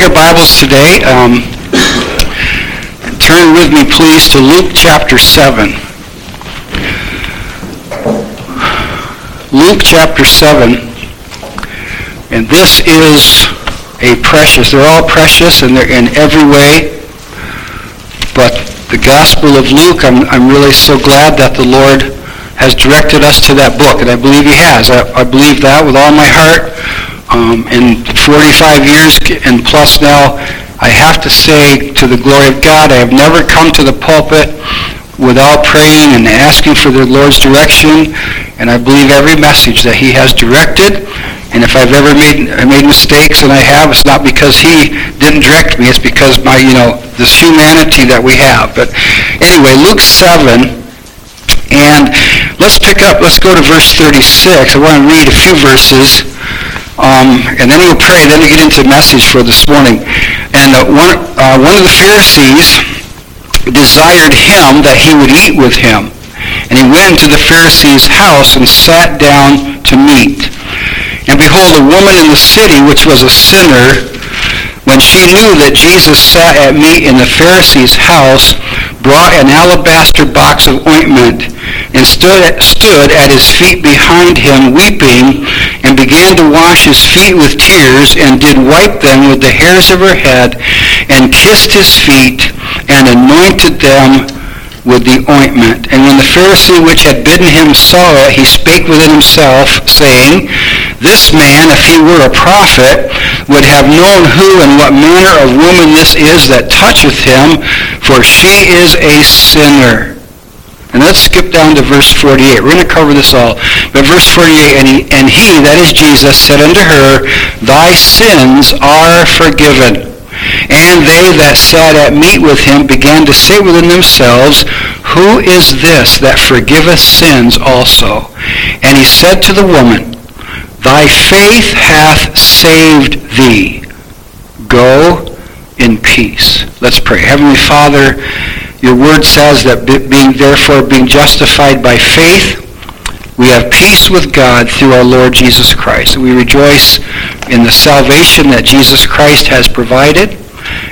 take our Bibles today. Um, turn with me, please, to Luke chapter 7. Luke chapter 7. And this is a precious, they're all precious and they're in every way. But the Gospel of Luke, I'm, I'm really so glad that the Lord has directed us to that book, and I believe he has. I, I believe that with all my heart. Um, in 45 years and plus now, I have to say, to the glory of God, I have never come to the pulpit without praying and asking for the Lord's direction. And I believe every message that he has directed. And if I've ever made, made mistakes, and I have, it's not because he didn't direct me. It's because my, you know, this humanity that we have. But anyway, Luke 7. And let's pick up, let's go to verse 36. I want to read a few verses. Um, and then we'll pray. Then we get into the message for this morning. And uh, one, uh, one of the Pharisees desired him that he would eat with him. And he went into the Pharisee's house and sat down to meat. And behold, a woman in the city, which was a sinner, when she knew that Jesus sat at meat in the Pharisee's house, brought an alabaster box of ointment and stood at, stood at his feet behind him weeping and began to wash his feet with tears and did wipe them with the hairs of her head and kissed his feet and anointed them with the ointment. And when the Pharisee which had bidden him saw it, he spake within himself, saying, This man, if he were a prophet, would have known who and what manner of woman this is that toucheth him, for she is a sinner. And let's skip down to verse 48. We're going to cover this all. But verse 48, and he, and he, that is Jesus, said unto her, Thy sins are forgiven. And they that sat at meat with him began to say within themselves, Who is this that forgiveth sins also? And he said to the woman, Thy faith hath saved thee. Go in peace. Let's pray. Heavenly Father, your word says that being therefore being justified by faith, we have peace with God through our Lord Jesus Christ. We rejoice in the salvation that Jesus Christ has provided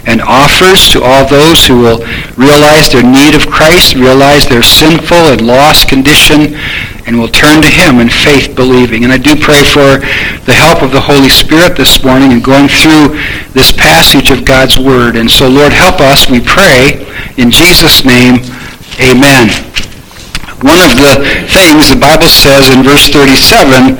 and offers to all those who will realize their need of Christ, realize their sinful and lost condition, and will turn to him in faith believing. And I do pray for the help of the Holy Spirit this morning in going through this passage of God's Word. And so, Lord, help us, we pray, in Jesus' name, amen. One of the things the Bible says in verse 37,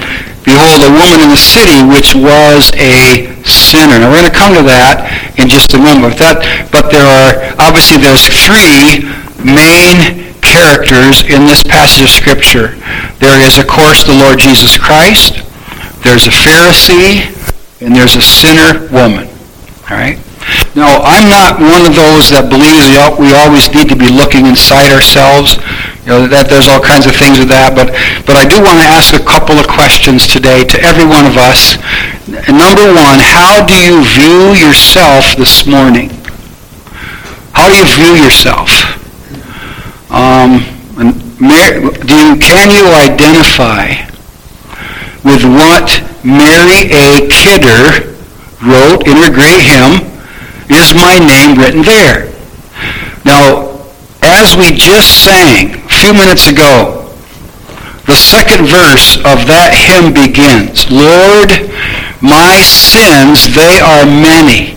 Behold, a woman in the city which was a sinner. Now we're going to come to that in just a moment. But, that, but there are, obviously there's three main characters in this passage of Scripture. There is, of course, the Lord Jesus Christ. There's a Pharisee. And there's a sinner woman. All right? Now, I'm not one of those that believes we always need to be looking inside ourselves. You know, that there's all kinds of things with that. But, but I do want to ask a couple of questions today to every one of us. Number one, how do you view yourself this morning? How do you view yourself? Um, do you, can you identify with what Mary A. Kidder wrote in her great hymn, Is My Name Written There? Now, as we just sang a few minutes ago, the second verse of that hymn begins, Lord, my sins, they are many,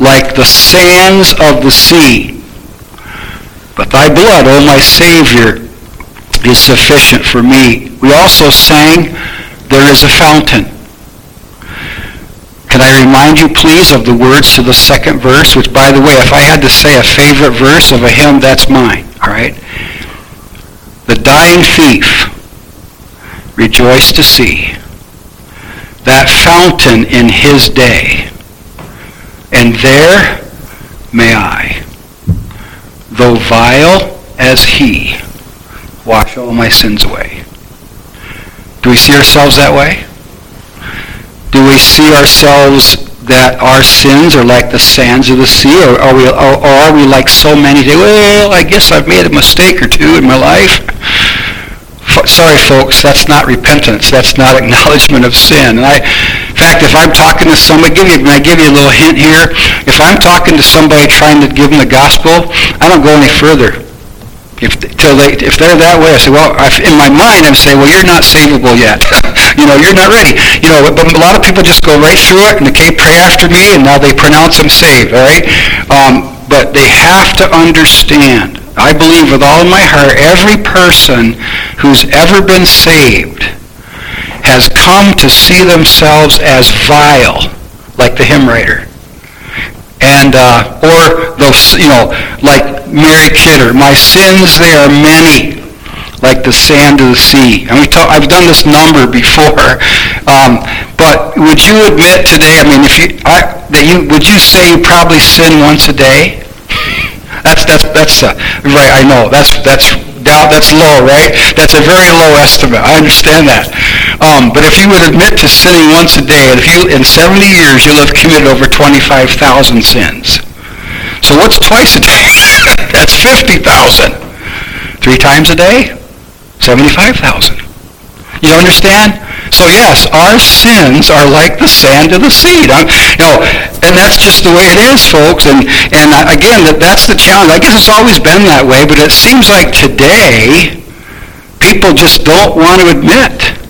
like the sands of the sea. But thy blood, O my Savior, is sufficient for me. We also sang, There is a fountain. Can I remind you, please, of the words to the second verse, which, by the way, if I had to say a favorite verse of a hymn, that's mine, all right? The dying thief rejoiced to see that fountain in his day, and there may I, though vile as he, wash all my sins away. Do we see ourselves that way? Do we see ourselves that our sins are like the sands of the sea, or are we, or, are we like so many? Well, I guess I've made a mistake or two in my life. Sorry, folks, that's not repentance. That's not acknowledgement of sin. And I, in fact, if I'm talking to somebody, give you, I give you a little hint here? If I'm talking to somebody trying to give them the gospel, I don't go any further. If, till they, if they're that way, I say, well, I, in my mind, I'm saying, well, you're not savable yet. you know, you're not ready. You know, but a lot of people just go right through it and okay, pray after me, and now they pronounce them saved. All right, um, but they have to understand. I believe with all my heart, every person who's ever been saved has come to see themselves as vile, like the hymn writer and uh, or those you know like Mary Kidder, my sins they are many, like the sand of the sea. And we talk, I've done this number before, um, but would you admit today? I mean, if you I, that you would you say you probably sin once a day? That's that's that's uh, right. I know that's that's doubt that's low, right? That's a very low estimate. I understand that. Um, but if you would admit to sinning once a day, and if you in 70 years you'll have committed over 25,000 sins. So what's twice a day? that's 50,000. Three times a day? 75,000. You understand? So yes, our sins are like the sand of the sea. You know, and that's just the way it is, folks. And and again, that that's the challenge. I guess it's always been that way, but it seems like today people just don't want to admit.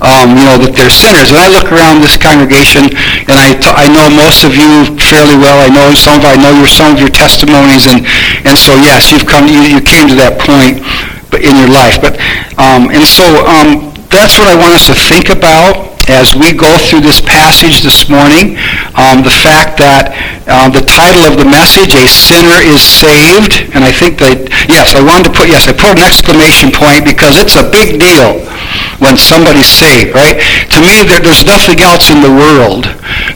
Um, you know, that they're sinners. And I look around this congregation, and I, t- I know most of you fairly well. I know some of I know your some of your testimonies, and and so yes, you've come you, you came to that point in your life. But um, and so um, that's what I want us to think about as we go through this passage this morning. Um, the fact that uh, the title of the message, A Sinner is Saved, and I think that, yes, I wanted to put, yes, I put an exclamation point because it's a big deal when somebody's saved, right? To me, there, there's nothing else in the world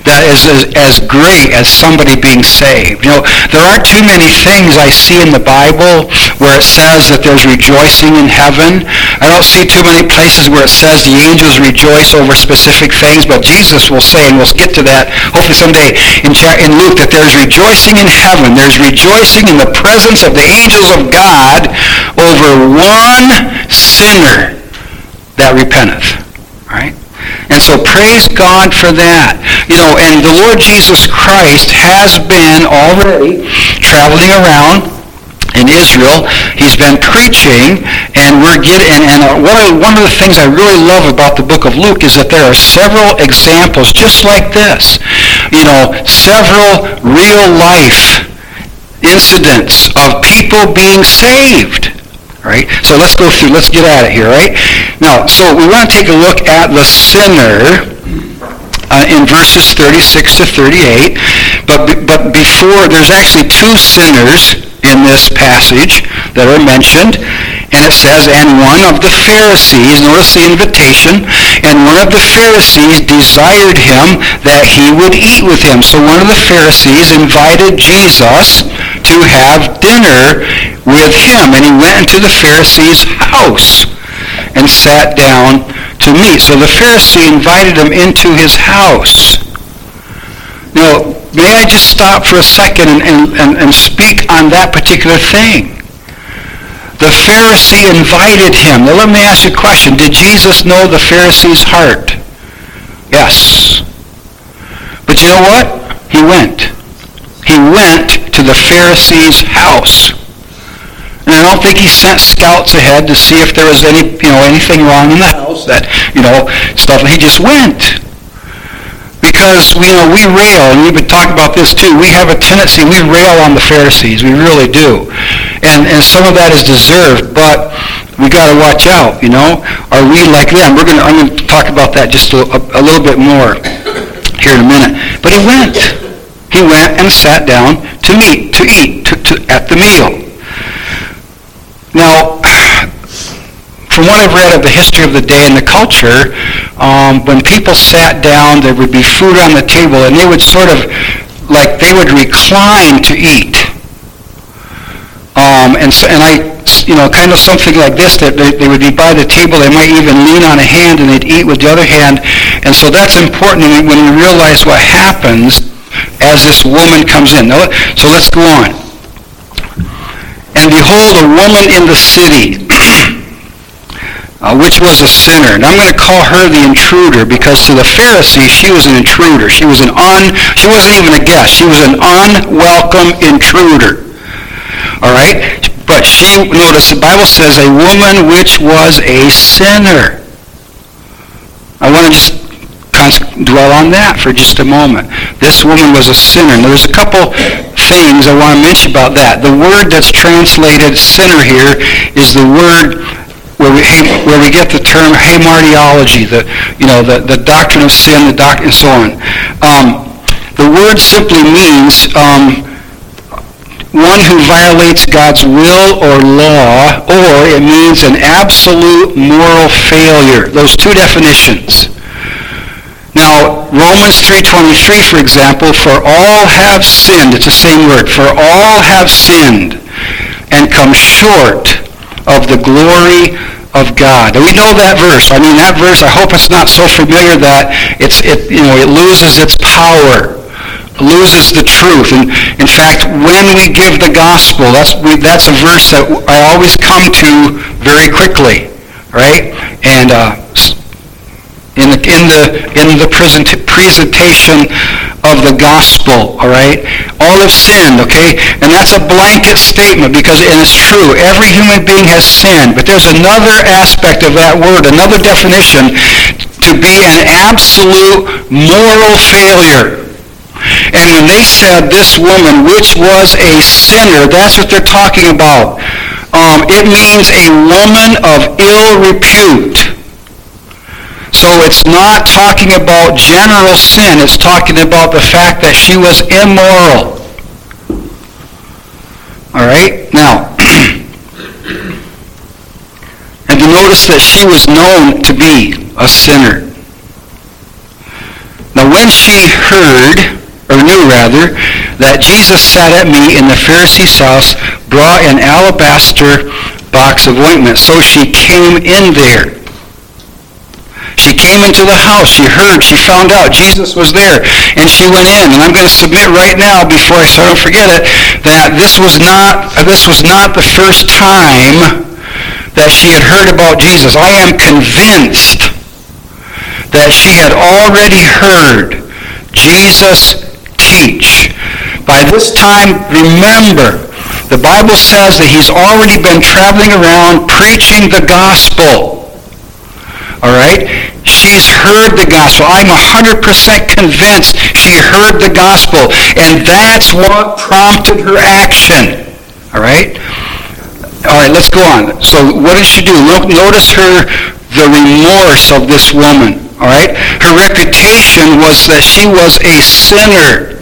that is as, as great as somebody being saved. You know, there aren't too many things I see in the Bible where it says that there's rejoicing in heaven. I don't see too many places where it says the angels rejoice over specific things, but Jesus will say, and we'll get to that hopefully someday in, in Luke, that there's rejoicing in heaven. There's rejoicing in the presence of the angels of God over one sinner that repenteth. Right? And so praise God for that. You know, and the Lord Jesus Christ has been already traveling around in Israel. He's been preaching, and we're getting. And, and uh, one, of, one of the things I really love about the book of Luke is that there are several examples just like this. You know, several real life incidents of people being saved. Right? So let's go through. Let's get at it here. Right? Now, so we want to take a look at the sinner uh, in verses 36 to 38. But, but before, there's actually two sinners in this passage that are mentioned. And it says, and one of the Pharisees, notice the invitation, and one of the Pharisees desired him that he would eat with him. So one of the Pharisees invited Jesus to have dinner with him. And he went into the Pharisee's house and sat down to meat. So the Pharisee invited him into his house. Now, may I just stop for a second and, and, and, speak on that particular thing? The Pharisee invited him. Now let me ask you a question. Did Jesus know the Pharisee's heart? Yes. But you know what? He went. He went to the Pharisee's house. And I don't think he sent scouts ahead to see if there was any, you know, anything wrong in the house that, you know, stuff. He just went because you know we rail, and we've been talking about this too. We have a tendency we rail on the Pharisees, we really do, and and some of that is deserved, but we got to watch out. You know, are we like them? We're gonna I'm gonna talk about that just a, a, a little bit more here in a minute. But he went, he went and sat down to meat, to eat, to, to at the meal. Now, from what I've read of the history of the day and the culture, um, when people sat down, there would be food on the table, and they would sort of, like, they would recline to eat. Um, and, so, and I, you know, kind of something like this, that they, they would be by the table, they might even lean on a hand and they'd eat with the other hand. And so that's important when you realize what happens as this woman comes in. Now, so let's go on. And behold, a woman in the city uh, which was a sinner. And I'm going to call her the intruder because to the Pharisee, she was an intruder. She was an un, she wasn't even a guest. She was an unwelcome intruder. All right? But she, notice the Bible says a woman which was a sinner. I want to just dwell on that for just a moment. This woman was a sinner. Now, there's a couple things I want to mention about that. The word that's translated sinner here is the word where we, where we get the term hamartiology, the, you know, the, the doctrine of sin, the doctrine, and so on. Um, the word simply means um, one who violates God's will or law, or it means an absolute moral failure. Those two definitions. Now, Romans 3.23, for example, for all have sinned, it's the same word, for all have sinned and come short of the glory of God. We know that verse. I mean, that verse, I hope it's not so familiar that it's, it, you know, it loses its power, loses the truth. And in fact, when we give the gospel, that's, we, that's a verse that I always come to very quickly, right? And uh, in the, in the, in the present, presentation of the gospel, all right? All have sinned, okay? And that's a blanket statement because, it's true, every human being has sinned. But there's another aspect of that word, another definition, to be an absolute moral failure. And when they said this woman, which was a sinner, that's what they're talking about. Um, it means a woman of ill repute. So it's not talking about general sin. It's talking about the fact that she was immoral. All right? Now, and to notice that she was known to be a sinner. Now, when she heard, or knew rather, that Jesus sat at me in the Pharisee's house, brought an alabaster box of ointment. So she came in there she came into the house. She heard. She found out Jesus was there. And she went in. And I'm going to submit right now, before I start, don't forget it, that this was not, this was not the first time that she had heard about Jesus. I am convinced that she had already heard Jesus teach. By this time, remember, the Bible says that he's already been traveling around preaching the gospel. All right? She's heard the gospel. I'm 100% convinced she heard the gospel. And that's what prompted her action. All right? All right, let's go on. So what did she do? Notice her, the remorse of this woman. All right? Her reputation was that she was a sinner.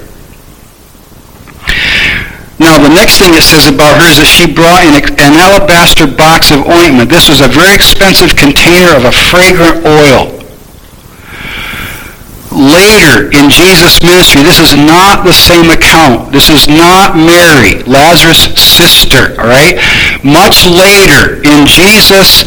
Now, the next thing it says about her is that she brought in an alabaster box of ointment. This was a very expensive container of a fragrant oil. Later in Jesus' ministry, this is not the same account. This is not Mary, Lazarus' sister, all right? Much later in Jesus'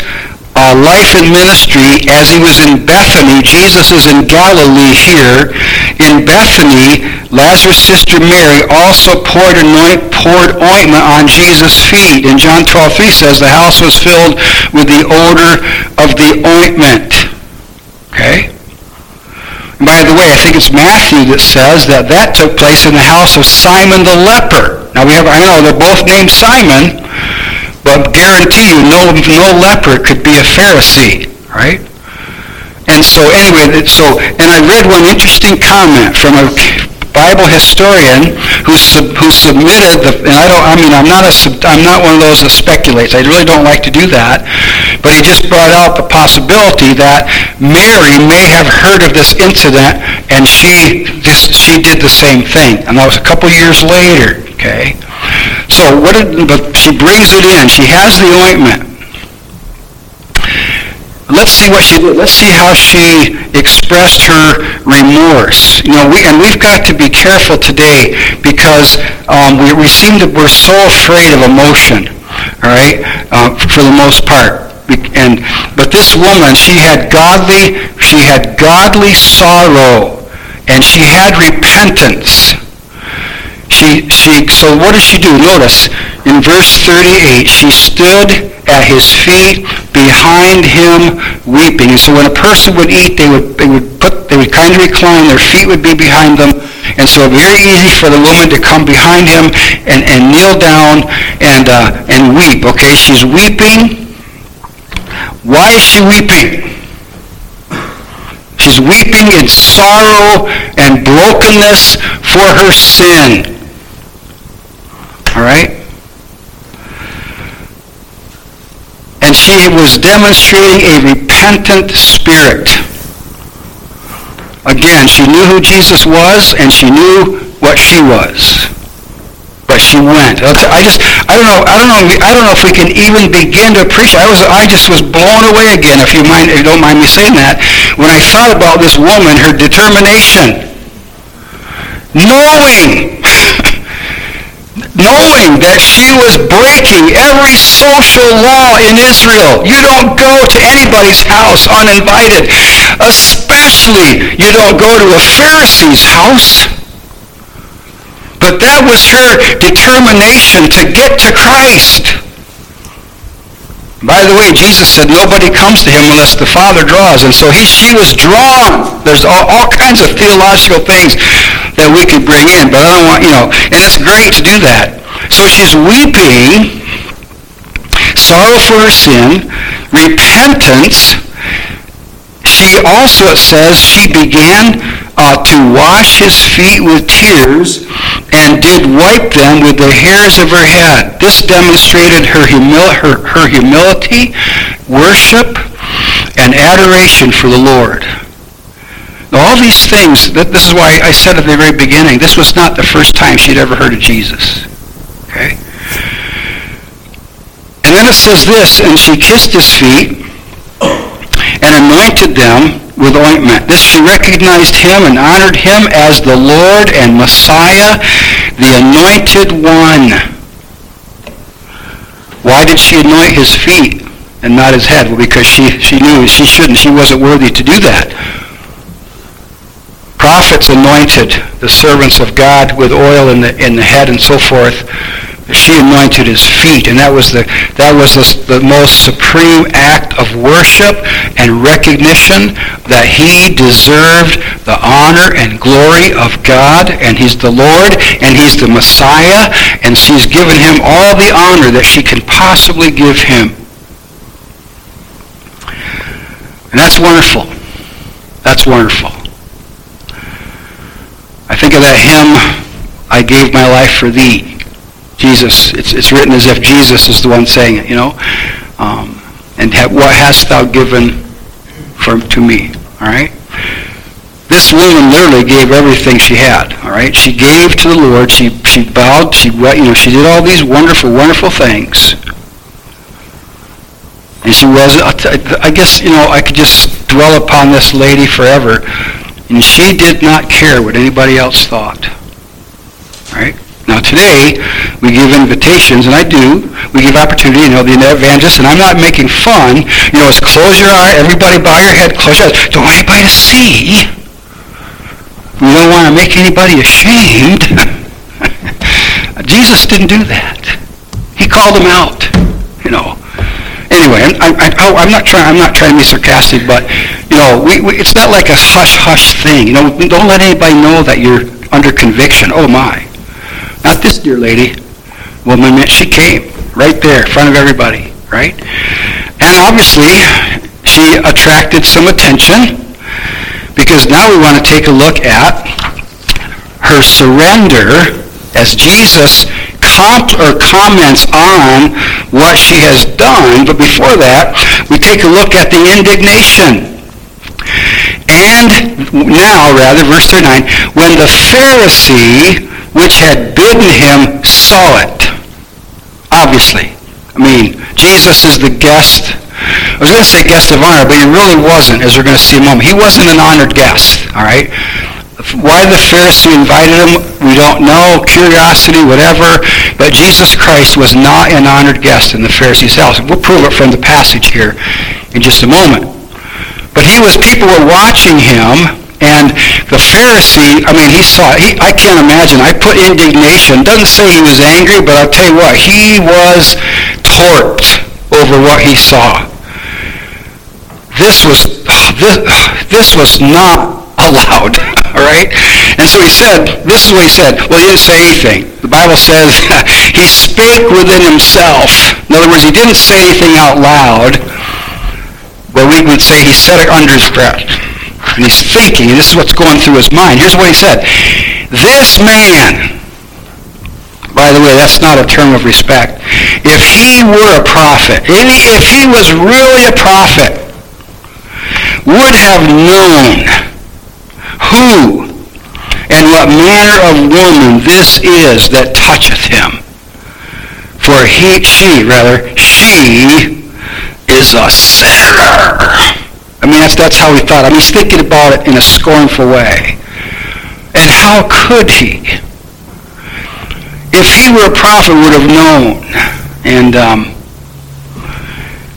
uh, life and ministry as he was in Bethany. Jesus is in Galilee here. In Bethany, Lazarus' sister Mary also poured, anoint, poured ointment on Jesus' feet. In John 12, 3 says the house was filled with the odor of the ointment. Okay? And by the way, I think it's Matthew that says that that took place in the house of Simon the leper. Now we have, I know they're both named Simon, but guarantee you, no, no leper could be a Pharisee, right? And so anyway, so, and I read one interesting comment from a Bible historian who, sub, who submitted the, and I don't, I mean, I'm not a, I'm not one of those that speculates. I really don't like to do that. But he just brought out the possibility that Mary may have heard of this incident and she just, she did the same thing. And that was a couple years later, okay? So what did, but she brings it in. She has the ointment. Let's see what she did. Let's see how she expressed her remorse. You know, we, and we've got to be careful today because um, we, we seem to, we're so afraid of emotion, all right, uh, for the most part. And, but this woman, she had godly, she had godly sorrow and she had repentance. She she, so what does she do? Notice, in verse 38, she stood at his feet behind him weeping. And so when a person would eat, they would, they would put, they would kind of recline, their feet would be behind them. And so very easy for the woman to come behind him and, and kneel down and, uh, and weep. Okay, she's weeping. Why is she weeping? She's weeping in sorrow and brokenness for her sin. All right? and she was demonstrating a repentant spirit. Again, she knew who Jesus was and she knew what she was. But she went. I just, I don't know, I don't know, I don't know if we can even begin to appreciate. I was, I just was blown away again, if you mind, if you don't mind me saying that, when I thought about this woman, her determination, knowing knowing that she was breaking every social law in Israel. You don't go to anybody's house uninvited. Especially, you don't go to a Pharisee's house. But that was her determination to get to Christ. By the way, Jesus said nobody comes to him unless the Father draws. And so he, she was drawn. There's all, all kinds of theological things that we could bring in, but I don't want, you know, and it's great to do that. So she's weeping, sorrow for her sin, repentance. She also, it says, she began uh, to wash his feet with tears and did wipe them with the hairs of her head. This demonstrated her, humil- her, her humility, worship, and adoration for the Lord. Now, all these things, this is why I said at the very beginning, this was not the first time she'd ever heard of Jesus. Okay? And then it says this, and she kissed his feet and anointed them with ointment. This she recognized him and honored him as the Lord and Messiah, the anointed one. Why did she anoint his feet and not his head? Well, because she, she knew she shouldn't. She wasn't worthy to do that. Prophets anointed the servants of God with oil in the, in the head and so forth she anointed his feet and that was the that was the, the, most supreme act of worship and recognition that he deserved the honor and glory of God and he's the Lord and he's the Messiah and she's given him all the honor that she can possibly give him. And that's wonderful. That's wonderful. I think of that hymn I gave my life for thee Jesus, it's, it's written as if Jesus is the one saying it, you know. Um, and ha- what hast thou given for, to me? All right? This woman literally gave everything she had. All right? She gave to the Lord. She, she bowed. She, you know, she did all these wonderful, wonderful things. And she was, I guess, you know, I could just dwell upon this lady forever. And she did not care what anybody else thought. Right? Now today, we give invitations, and I do. We give opportunity, you know, the evangelist, and I'm not making fun. You know, it's close your eye, everybody bow your head, close your eyes. Don't want anybody to see. We don't want to make anybody ashamed. Jesus didn't do that. He called them out, you know. Anyway, I, oh, am not trying. I'm not trying to be sarcastic, but you know, we, we, it's not like a hush hush thing. You know, don't let anybody know that you're under conviction. Oh my. Not this dear lady. Woman, she came right there in front of everybody, right? And obviously, she attracted some attention because now we want to take a look at her surrender as Jesus comp- or comments on what she has done. But before that, we take a look at the indignation. And now, rather, verse 39, when the Pharisee which had bidden him saw it. Obviously. I mean, Jesus is the guest. I was going to say guest of honor, but he really wasn't, as we're going to see in a moment. He wasn't an honored guest, all right? Why the Pharisee invited him, we don't know, curiosity, whatever. But Jesus Christ was not an honored guest in the Pharisee's house. We'll prove it from the passage here in just a moment. But he was, people were watching him And the Pharisee, I mean, he saw, he, I can't imagine. I put indignation. Doesn't say he was angry, but I'll tell you what, he was torqued over what he saw. This was, this, this was not allowed, all right? And so he said, this is what he said. Well, he didn't say anything. The Bible says he spake within himself. In other words, he didn't say anything out loud, but we would say he said it under his breath. And he's thinking, and this is what's going through his mind. Here's what he said. This man, by the way, that's not a term of respect. If he were a prophet, if he was really a prophet, would have known who and what manner of woman this is that toucheth him. For he, she, rather, she is a sinner. I mean, that's, that's how he thought. I mean, he's thinking about it in a scornful way. And how could he? If he were a prophet, would have known. And, um,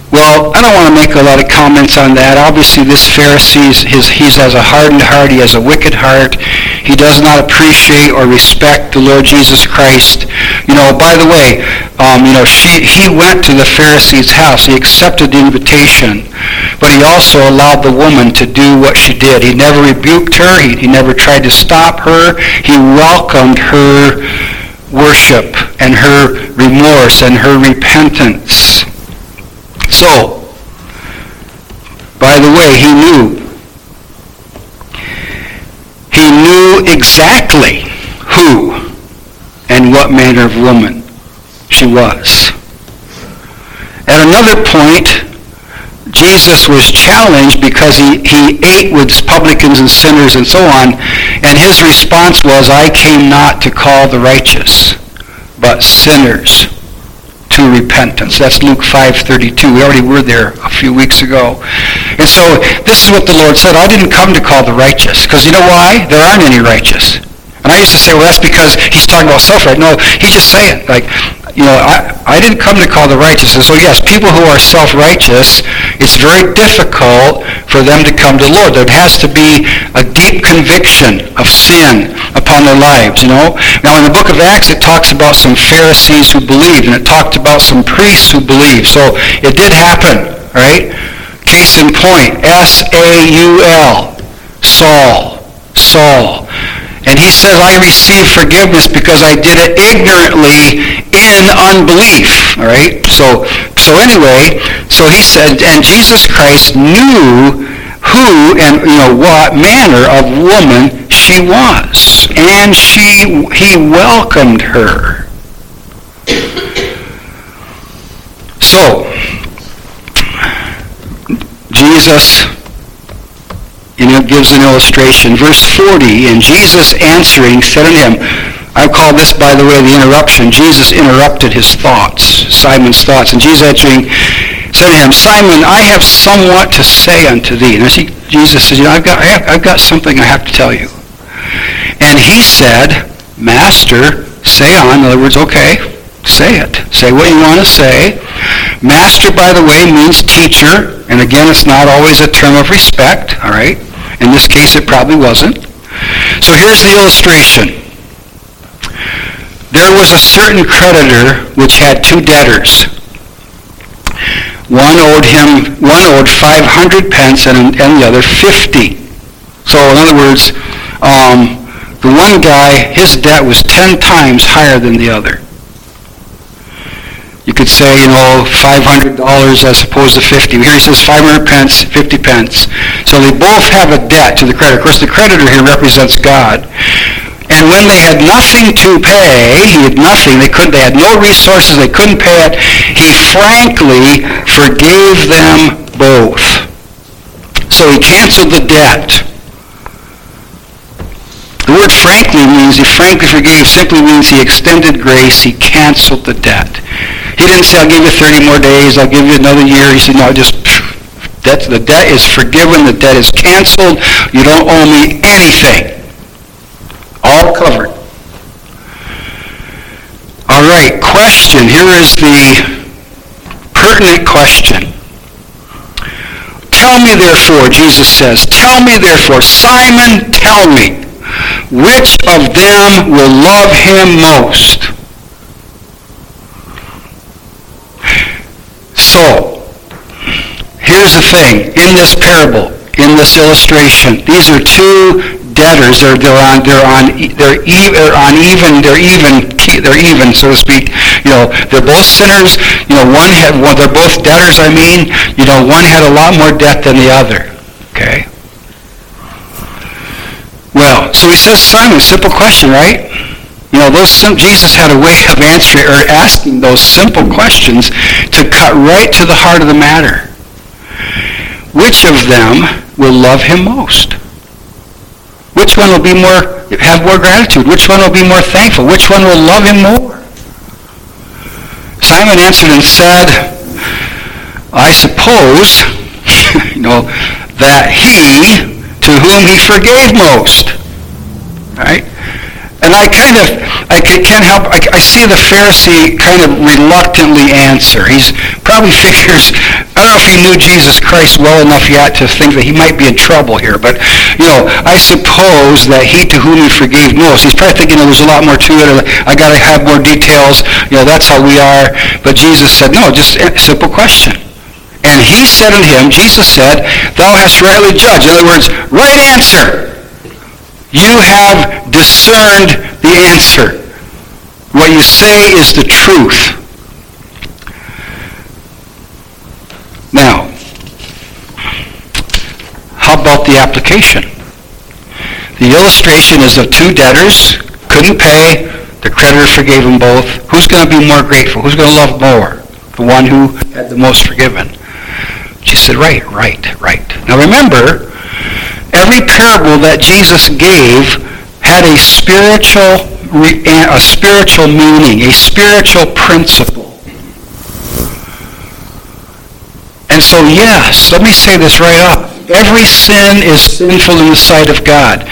well, I don't want to make a lot of comments on that. Obviously, this Pharisee, his, he has a hardened heart. He has a wicked heart. He does not appreciate or respect the Lord Jesus Christ. You know, by the way, um, you know, she, he went to the Pharisee's house. He accepted the invitation, but he also allowed the woman to do what she did. He never rebuked her. He, he never tried to stop her. He welcomed her worship and her remorse and her repentance. So, by the way, he knew. He knew exactly who and what manner of woman she was. At another point, Jesus was challenged because he, he ate with publicans and sinners and so on, and his response was, I came not to call the righteous, but sinners to repentance. That's Luke 5.32. We already were there a few weeks ago. And so this is what the Lord said. I didn't come to call the righteous. Because you know why? There aren't any righteous. And I used to say, well, that's because he's talking about self-right. No, he's just saying, like, you know, I, I didn't come to call the righteous. And so, yes, people who are self-righteous, it's very difficult for them to come to the Lord. There has to be a deep conviction of sin upon their lives, you know. Now, in the book of Acts, it talks about some Pharisees who believed, and it talked about some priests who believed. So it did happen, right? Case in point, S-A-U-L, Saul, Saul. And he says, I received forgiveness because I did it ignorantly in unbelief. All right? So, so anyway, so he said, and Jesus Christ knew who and you know what manner of woman she was. And she he welcomed her. So, Jesus you it gives an illustration. Verse 40, and Jesus answering said unto him, I call this, by the way, the interruption. Jesus interrupted his thoughts, Simon's thoughts. And Jesus answering said to him, Simon, I have somewhat to say unto thee. And I see Jesus says, you know, I've got, I have, I've got something I have to tell you. And he said, Master, say on. In other words, okay, say it. Say what you want to say. Master, by the way, means teacher. And again, it's not always a term of respect, all right? In this case, it probably wasn't. So here's the illustration. There was a certain creditor which had two debtors. One owed him, one owed 500 pence and, and the other 50. So in other words, um, the one guy, his debt was 10 times higher than the other you could say, you know, $500 as opposed to 50. Here he says 500 pence, 50 pence. So they both have a debt to the creditor. Of course, the creditor here represents God. And when they had nothing to pay, he had nothing, they couldn't, they had no resources, they couldn't pay it, he frankly forgave them both. So he canceled the debt. The word frankly means he frankly forgave, simply means he extended grace, he canceled the debt. He didn't say, I'll give you 30 more days, I'll give you another year. He said, no, just, that's, the debt is forgiven, the debt is canceled, you don't owe me anything. All covered. All right, question. Here is the pertinent question. Tell me therefore, Jesus says, tell me therefore, Simon, tell me, which of them will love him most? So, here's the thing. In this parable, in this illustration, these are two debtors. They're, they're on they're on they're even on even they're even they're even so to speak. You know they're both sinners. You know one had well they're both debtors. I mean you know one had a lot more debt than the other. Okay. Well, so he says, Simon, simple question, right? You know, those Jesus had a way of answering or asking those simple questions to cut right to the heart of the matter. Which of them will love him most? Which one will be more, have more gratitude? Which one will be more thankful? Which one will love him more? Simon answered and said, I suppose, you know, that he to whom he forgave most. Right? And I kind of, I can't help, I, I, see the Pharisee kind of reluctantly answer. He's probably figures, I don't know if he knew Jesus Christ well enough yet to think that he might be in trouble here, but, you know, I suppose that he to whom he forgave most, he's probably thinking there's a lot more to it, I got to have more details, you know, that's how we are. But Jesus said, no, just a simple question. And he said unto him, Jesus said, thou hast rightly judged. In other words, right answer. You have discerned the answer. What you say is the truth. Now, how about the application? The illustration is of two debtors, couldn't pay, the creditor forgave them both. Who's going to be more grateful? Who's going to love more? The one who had the most forgiven. She said, right, right, right. Now remember, every parable that Jesus gave had a spiritual, a spiritual meaning, a spiritual principle. And so, yes, let me say this right up. Every sin is sinful in the sight of God.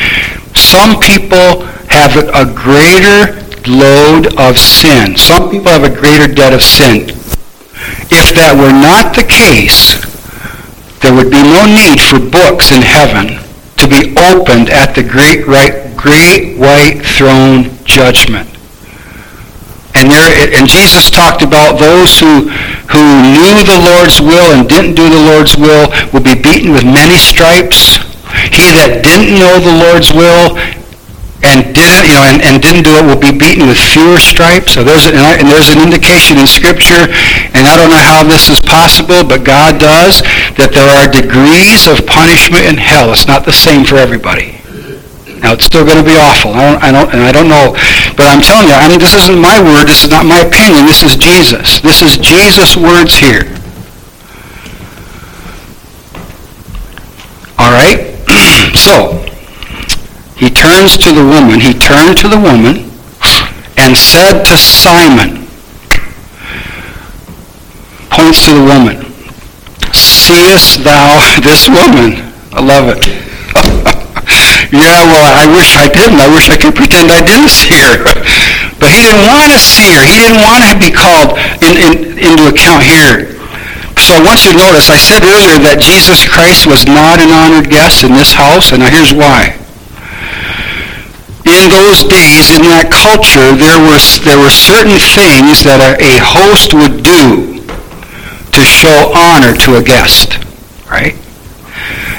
Some people have a greater load of sin. Some people have a greater debt of sin. If that were not the case, there would be no need for books in heaven to be opened at the great, right, great white throne judgment. And, there, and Jesus talked about those who, who knew the Lord's will and didn't do the Lord's will will be beaten with many stripes. He that didn't know the Lord's will and didn't, you know, and, and didn't do it will be beaten with fewer stripes. So there's, an, and there's an indication in Scripture, and I don't know how this is possible, but God does, that there are degrees of punishment in hell. It's not the same for everybody. Now it's still going to be awful. I don't, I don't, and I don't know, but I'm telling you, I mean, this isn't my word. This is not my opinion. This is Jesus. This is Jesus' words here. All right. so he turns to the woman. He turned to the woman and said to Simon, points to the woman, Seest thou this woman? I love it. yeah, well, I wish I didn't. I wish I could pretend I didn't see her. but he didn't want to see her. He didn't want to be called in, in, into account here. So I want you to notice, I said earlier that Jesus Christ was not an honored guest in this house, and now here's why in those days, in that culture, there were, there were certain things that a, a host would do to show honor to a guest, right?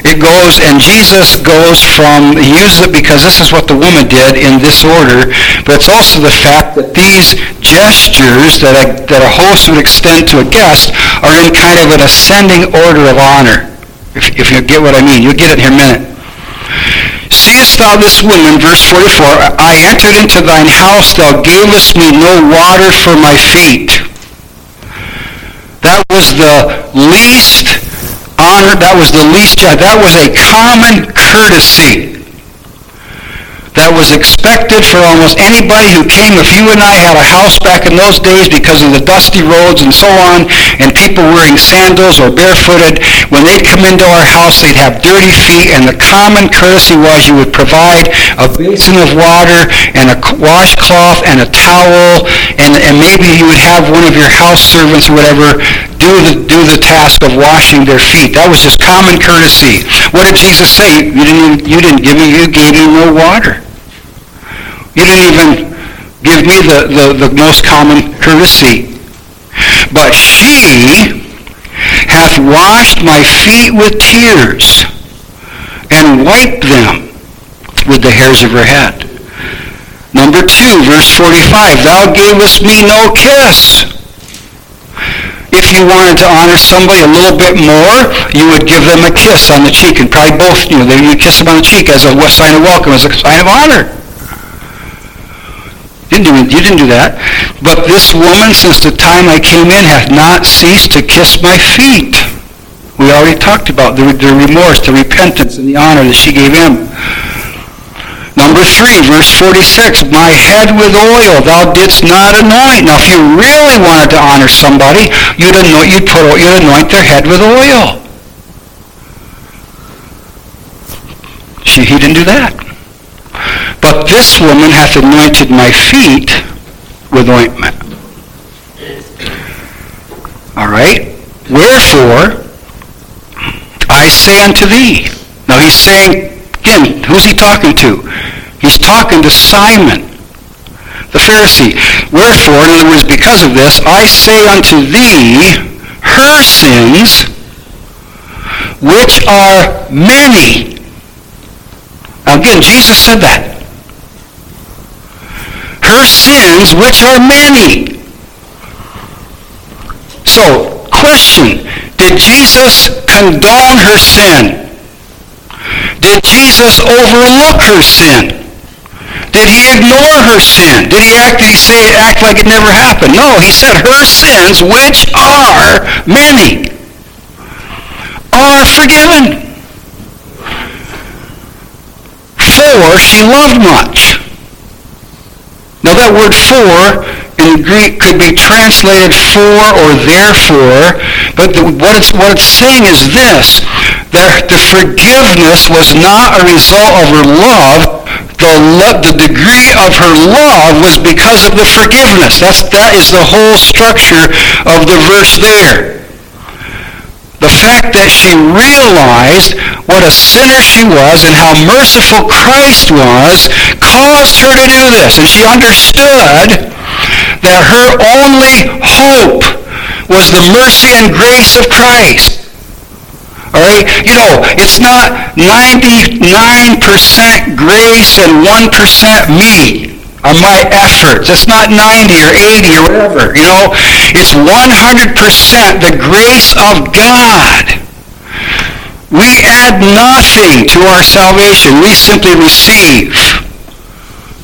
It goes, and Jesus goes from, he uses it because this is what the woman did in this order, but it's also the fact that these gestures that a, that a host would extend to a guest are in kind of an ascending order of honor, if, if you get what I mean. You'll get it in a minute. Seest thou this woman, verse 44, I entered into thine house, thou gavest me no water for my feet. That was the least honor, that was the least, that was a common courtesy that was expected for almost anybody who came. If you and I had a house back in those days because of the dusty roads and so on, and people wearing sandals or barefooted, when they'd come into our house, they'd have dirty feet, and the common courtesy was you would provide a basin of water and a washcloth and a towel and, and maybe you would have one of your house servants or whatever do the, do the task of washing their feet. That was just common courtesy. What did Jesus say? You didn't, you didn't give me, you gave me no water. You didn't even give me the, the, the most common courtesy. But she hath washed my feet with tears and wiped them with the hairs of her head. Number 2, verse 45, Thou gavest me no kiss. If you wanted to honor somebody a little bit more, you would give them a kiss on the cheek, and probably both, you know, you would kiss them on the cheek as a sign of welcome, as a sign of honor. Didn't do, you didn't do that. But this woman, since the time I came in, hath not ceased to kiss my feet. We already talked about the, the remorse, the repentance, and the honor that she gave him. Number 3, verse 46, My head with oil thou didst not anoint. Now, if you really wanted to honor somebody, you'd anoint, you'd put, you'd anoint their head with oil. She, he didn't do that. But this woman hath anointed my feet with ointment. All right? Wherefore, I say unto thee. Now he's saying, Again, who's he talking to? He's talking to Simon, the Pharisee. Wherefore, in other words, because of this, I say unto thee, her sins, which are many. Now again, Jesus said that. Her sins, which are many. So, question, did Jesus condone her sin? Did Jesus overlook her sin? Did he ignore her sin? Did he act, did he say act like it never happened? No, he said her sins, which are many, are forgiven. For she loved much. Now that word for in Greek could be translated for or therefore, but the, what, it's, what it's saying is this, that the forgiveness was not a result of her love, the, the degree of her love was because of the forgiveness. That's, that is the whole structure of the verse there. The fact that she realized what a sinner she was and how merciful Christ was caused her to do this. And she understood that her only hope was the mercy and grace of Christ. All right? You know, it's not 99% grace and 1% me on my efforts. It's not 90 or 80 or whatever. You know, it's 100% the grace of God. We add nothing to our salvation. We simply receive.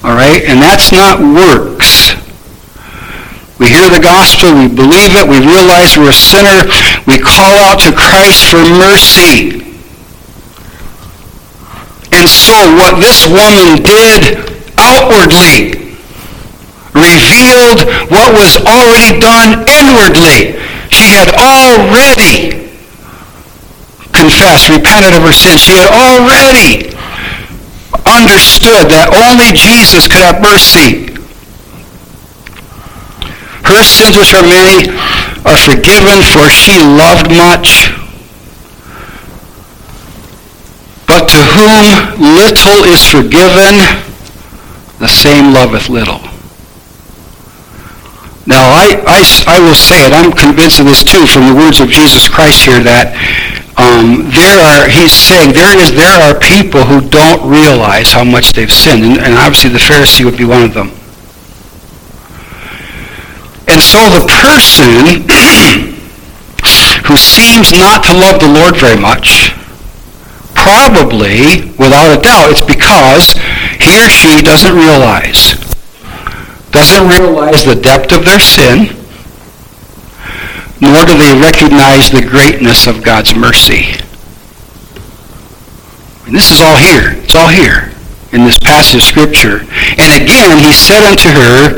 All right? And that's not works. We hear the gospel, we believe it, we realize we're a sinner, we call out to Christ for mercy. And so what this woman did outwardly revealed what was already done inwardly. She had already confessed, repented of her sins. She had already understood that only Jesus could have mercy her sins, which are many, are forgiven, for she loved much. But to whom little is forgiven, the same loveth little. Now, I, I, I will say it, I'm convinced of this too from the words of Jesus Christ here that um, there are, he's saying there is, there are people who don't realize how much they've sinned, and, and obviously the Pharisee would be one of them. And so the person who seems not to love the Lord very much, probably, without a doubt, it's because he or she doesn't realize, doesn't realize the depth of their sin, nor do they recognize the greatness of God's mercy. And this is all here. It's all here in this passage of Scripture. And again, he said unto her,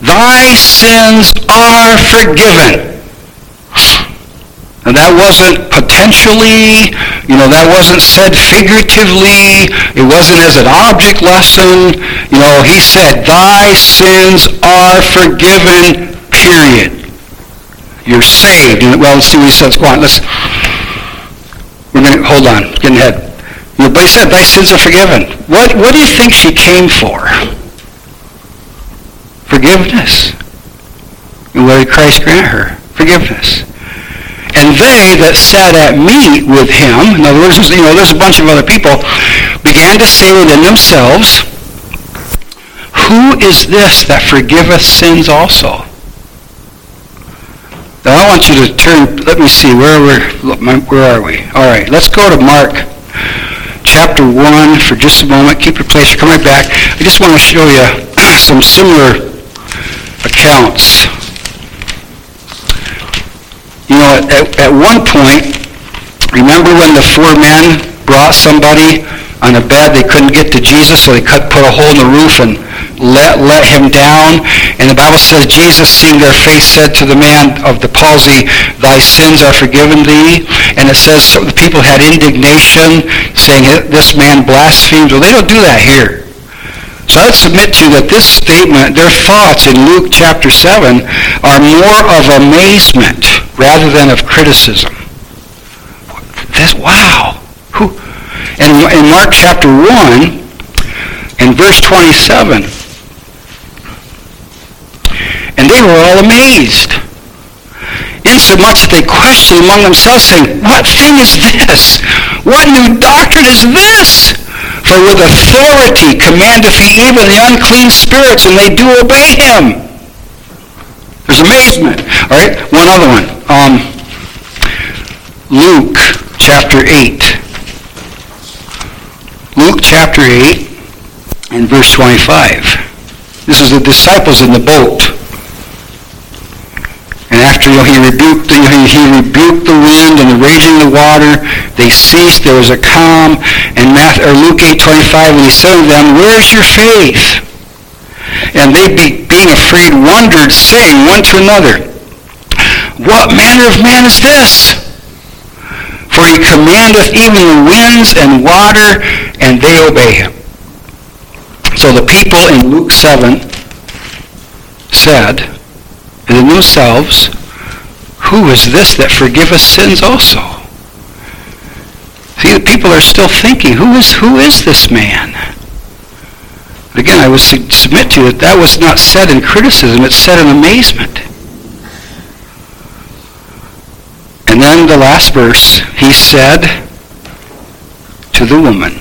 Thy sins are forgiven. And that wasn't potentially, you know, that wasn't said figuratively. It wasn't as an object lesson. You know, he said, thy sins are forgiven, period. You're saved. And, well, let's see what he says. Go on, let's, we're going to, hold on, getting ahead. But he said, thy sins are forgiven. What, what do you think she came for? Forgiveness. And what did Christ grant her? Forgiveness. And they that sat at meat with him, in other words, you know, there's a bunch of other people, began to say within themselves, Who is this that forgiveth sins also? Now I want you to turn, let me see, where we're, we? Where are we? All right, let's go to Mark chapter 1 for just a moment. Keep your place. You're coming back. I just want to show you some similar accounts you know, at, at one point, remember when the four men brought somebody on a bed, they couldn't get to Jesus, so they cut, put a hole in the roof and let, let him down. And the Bible says, Jesus, seeing their faith, said to the man of the palsy, Thy sins are forgiven thee. And it says so the people had indignation, saying, This man blasphemes. Well, they don't do that here. So I would submit to you that this statement, their thoughts in Luke chapter 7, are more of amazement rather than of criticism. This, wow. Who? And in Mark chapter 1, in verse 27, and they were all amazed insomuch that they questioned among themselves, saying, What thing is this? What new doctrine is this? For with authority commandeth he even the unclean spirits, and they do obey him. There's amazement. All right, one other one. Um, Luke chapter 8. Luke chapter 8 and verse 25. This is the disciples in the boat. And after you know, he rebuked the, he rebuked the wind and the raging of the water, they ceased. There was a calm. And Matthew, Luke 8:25, and he said to them, "Where is your faith?" And they, be, being afraid, wondered, saying one to another, "What manner of man is this?" For he commandeth even the winds and water, and they obey him. So the people in Luke 7 said, within themselves, who is this that forgiveth sins also? See, the people are still thinking, who is, who is this man? But again, I would submit to you that that was not said in criticism, it's said in amazement. And then the last verse, he said to the woman,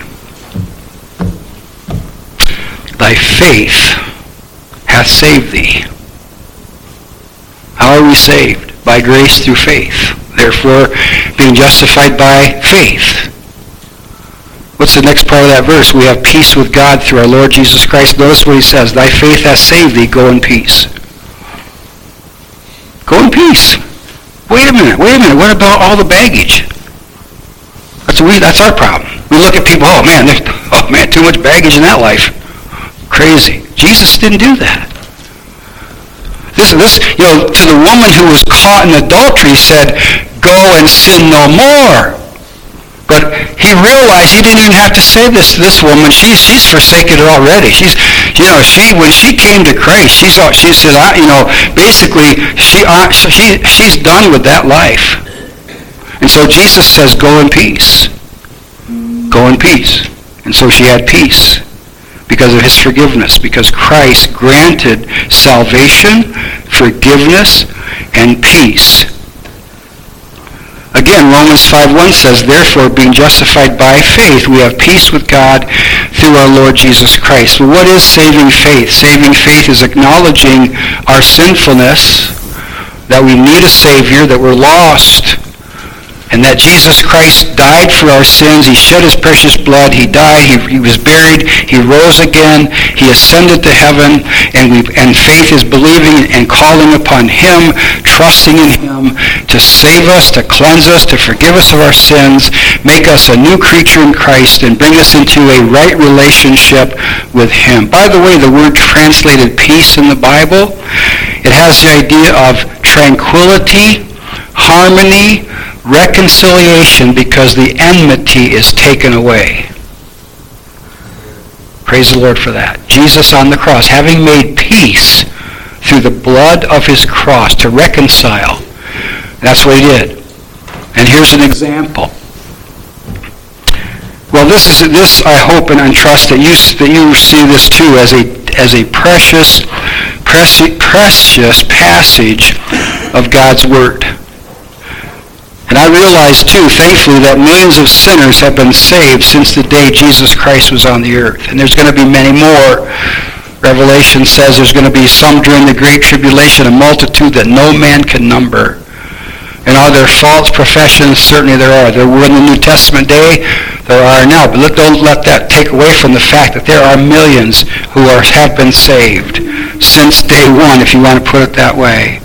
Thy faith hath saved thee. How are we saved? By grace through faith. Therefore, being justified by faith. What's the next part of that verse? We have peace with God through our Lord Jesus Christ. Notice what he says. Thy faith has saved thee. Go in peace. Go in peace. Wait a minute. Wait a minute. What about all the baggage? That's, we, that's our problem. We look at people, oh man, oh man, too much baggage in that life. Crazy. Jesus didn't do that. This, this, you know, to the woman who was caught in adultery, said, go and sin no more. But he realized he didn't even have to say this to this woman. She, she's forsaken it already. She's, you know, she when she came to Christ, she's she said, I, you know, basically she, she she's done with that life. And so Jesus says, go in peace. Go in peace. And so she had peace because of his forgiveness, because Christ granted salvation, forgiveness, and peace. Again, Romans 5.1 says, Therefore, being justified by faith, we have peace with God through our Lord Jesus Christ. Well, what is saving faith? Saving faith is acknowledging our sinfulness, that we need a Savior, that we're lost, and that Jesus Christ died for our sins. He shed his precious blood. He died. He, he was buried. He rose again. He ascended to heaven. And, we, and faith is believing and calling upon him, trusting in him to save us, to cleanse us, to forgive us of our sins, make us a new creature in Christ, and bring us into a right relationship with him. By the way, the word translated peace in the Bible, it has the idea of tranquility, harmony, reconciliation because the enmity is taken away. Praise the Lord for that. Jesus on the cross, having made peace through the blood of his cross to reconcile. That's what he did. And here's an example. Well, this is this I hope and I trust that you that you see this too as a as a precious, precious passage of God's word. And I realize too, thankfully, that millions of sinners have been saved since the day Jesus Christ was on the earth. And there's going to be many more. Revelation says there's going to be some during the Great Tribulation, a multitude that no man can number. And are there false professions? Certainly there are. There were in the New Testament day, there are now. But don't let that take away from the fact that there are millions who are, have been saved since day one, if you want to put it that way.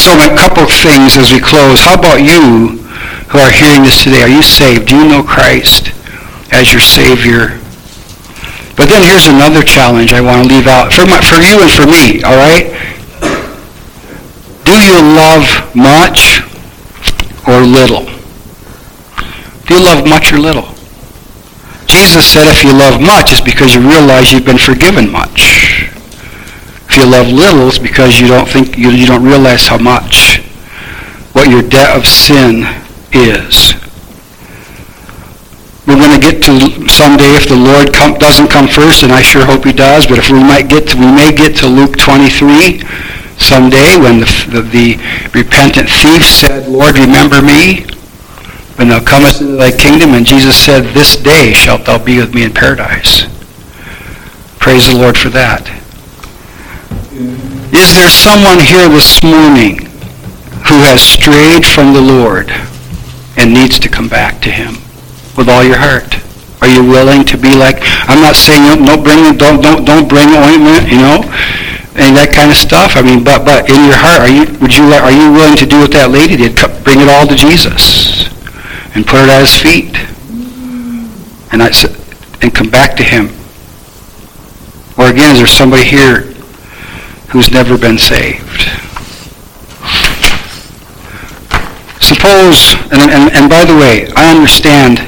So a couple of things as we close. How about you who are hearing this today? Are you saved? Do you know Christ as your Savior? But then here's another challenge I want to leave out for, my, for you and for me, all right? Do you love much or little? Do you love much or little? Jesus said if you love much, it's because you realize you've been forgiven much. If you love little, it's because you don't think you, you don't realize how much what your debt of sin is. We're going to get to someday if the Lord come, doesn't come first, and I sure hope He does. But if we might get to, we may get to Luke 23 someday when the, the, the repentant thief said, "Lord, remember me." When thou comest into thy kingdom, and Jesus said, This day shalt thou be with me in paradise. Praise the Lord for that. Is there someone here this morning who has strayed from the Lord and needs to come back to him with all your heart? Are you willing to be like I'm not saying don't don't bring don't don't don't bring ointment, you know, and that kind of stuff. I mean, but but in your heart, are you would you are you willing to do what that lady did? Bring it all to Jesus and put it at his feet, and I and come back to him. Or again, is there somebody here who's never been saved. Suppose, and, and, and by the way, I understand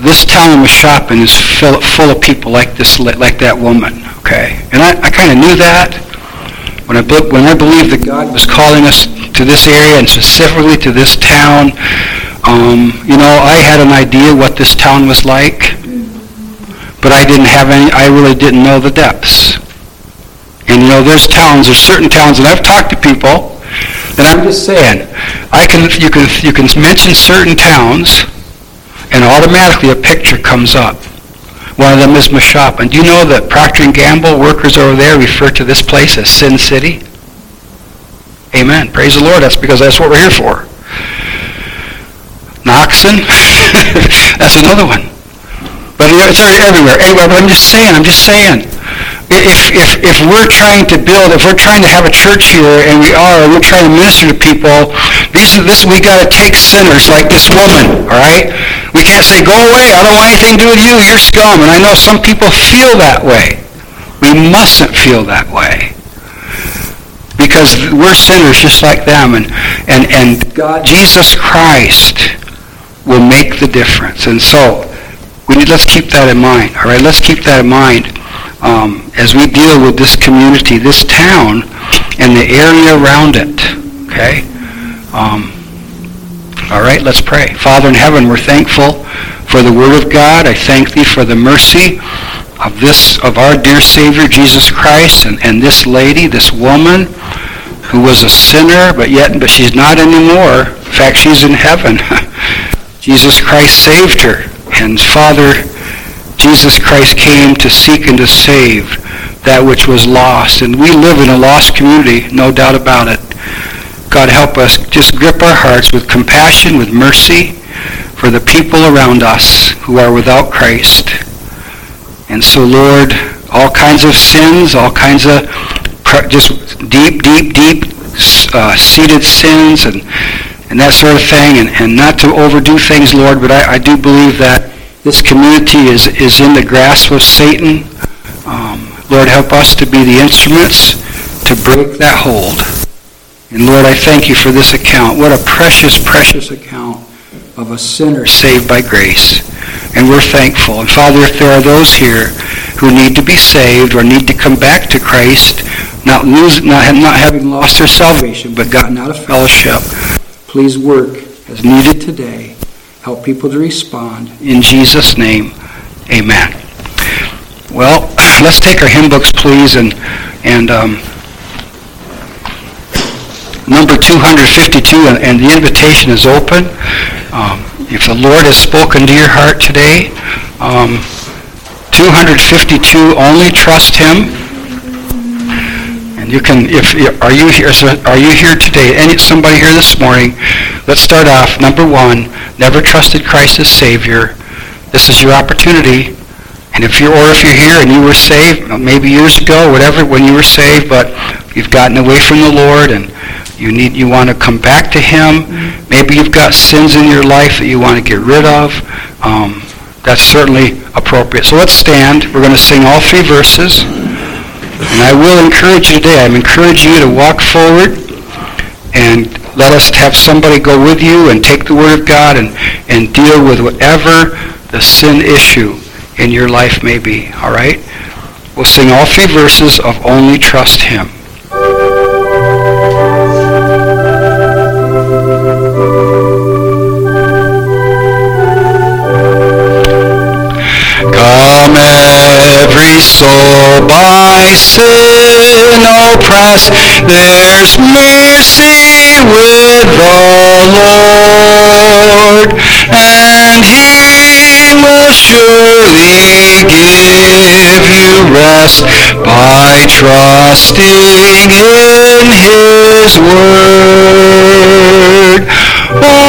this town of shopping is full, full of people like this, like that woman, okay? And I, I kind of knew that when I, when I believed that God was calling us to this area and specifically to this town. Um, you know, I had an idea what this town was like, but I didn't have any, I really didn't know the depths. And you know, there's towns, there's certain towns, and I've talked to people, and I'm just saying, I can, you can, you can mention certain towns, and automatically a picture comes up. One of them is Mashop. And do you know that Procter & Gamble workers over there refer to this place as Sin City? Amen. Praise the Lord. That's because that's what we're here for. Noxen, that's another one. But it's everywhere. Anyway, but I'm just saying, I'm just saying if, if, if we're trying to build, if we're trying to have a church here, and we are, and we're trying to minister to people, these are this we got to take sinners like this woman, all right? We can't say, go away, I don't want anything to do with you, you're scum. And I know some people feel that way. We mustn't feel that way. Because we're sinners just like them, and, and, and God, Jesus Christ will make the difference. And so, we need, let's keep that in mind, all right? Let's keep that in mind um, as we deal with this community, this town, and the area around it. Okay? Um, all right, let's pray. Father in heaven, we're thankful for the Word of God. I thank Thee for the mercy of this, of our dear Savior, Jesus Christ, and, and this lady, this woman, who was a sinner, but yet, but she's not anymore. In fact, she's in heaven. Jesus Christ saved her. And Father, Jesus Christ came to seek and to save that which was lost. And we live in a lost community, no doubt about it. God help us just grip our hearts with compassion, with mercy for the people around us who are without Christ. And so, Lord, all kinds of sins, all kinds of just deep, deep, deep uh, seated sins and, and that sort of thing, and, and not to overdo things, Lord, but I, I do believe that this community is, is in the grasp of Satan. Um, Lord, help us to be the instruments to break that hold. And Lord, I thank you for this account. What a precious, precious account of a sinner saved by grace. And we're thankful. And Father, if there are those here who need to be saved or need to come back to Christ, not, lose, not, not having lost their salvation, but gotten out of fellowship, please work as needed today. Help people to respond. In Jesus' name, amen. Well, let's take our hymn books, please, and, and um, number 252, and, and the invitation is open. Um, if the Lord has spoken to your heart today, um, 252, only trust Him. You can, if are you here? Are you here today? Any somebody here this morning? Let's start off. Number one, never trusted Christ as Savior. This is your opportunity. And if you're, or if you're here and you were saved, maybe years ago, whatever, when you were saved, but you've gotten away from the Lord and you need, you want to come back to Him. Maybe you've got sins in your life that you want to get rid of. Um, that's certainly appropriate. So let's stand. We're going to sing all three verses. And I will encourage you today. I'm encouraging you to walk forward and let us have somebody go with you and take the Word of God and, and deal with whatever the sin issue in your life may be. All right? We'll sing all three verses of Only Trust Him. Every soul by sin oppressed, there's mercy with the Lord, and He will surely give you rest by trusting in His word. Only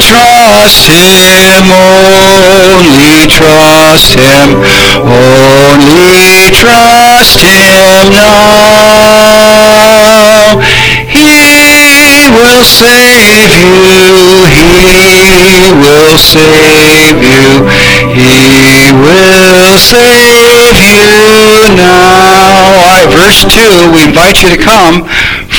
trust Him, only trust Him, only trust Him now. He will save you, He will save you, He will save you now. All right, verse 2, we invite you to come.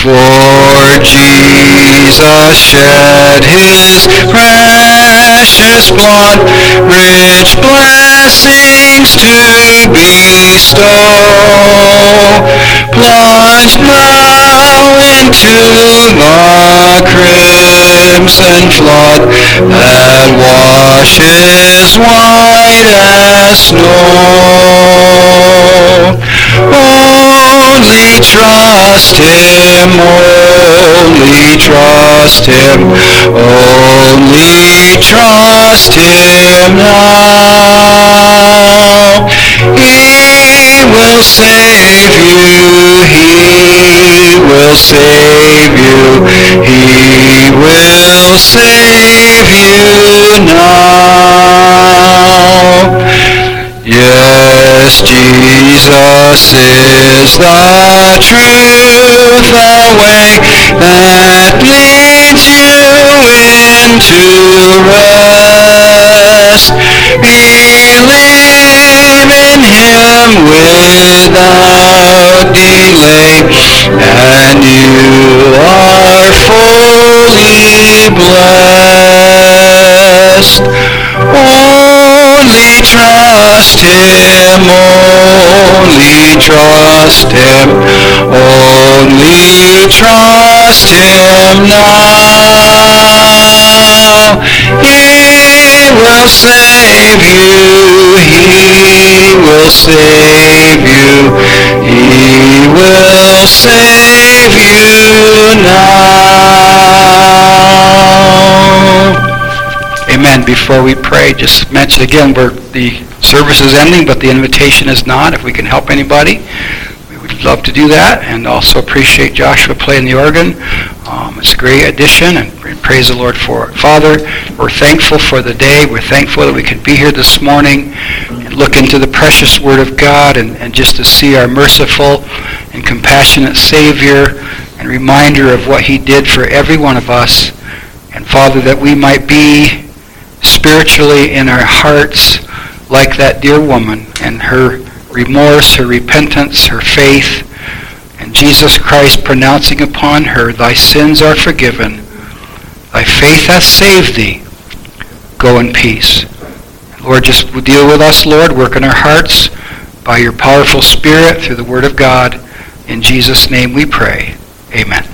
For Jesus shed his precious blood, rich blessings to bestow. Plunge now into the crimson flood that washes white as snow. Oh, Only trust Him, only trust Him, only trust Him now. He will save you, He will save you, He will save you now. Yes, Jesus is the truth, the way that leads you into rest. Believe in Him without delay, and you are fully blessed. Trust Him, only trust Him, only trust Him now. He will save you, He will save you, He will save you now. Amen. Before we pray, just mention again, we're, the service is ending, but the invitation is not. If we can help anybody, we would love to do that, and also appreciate Joshua playing the organ. Um, it's a great addition, and praise the Lord for it. Father, we're thankful for the day. We're thankful that we could be here this morning and look into the precious Word of God and, and just to see our merciful and compassionate Savior and reminder of what He did for every one of us. And Father, that we might be spiritually in our hearts like that dear woman and her remorse, her repentance, her faith, and Jesus Christ pronouncing upon her, Thy sins are forgiven, thy faith hath saved thee. Go in peace. Lord, just deal with us, Lord. Work in our hearts by your powerful Spirit through the Word of God. In Jesus' name we pray. Amen.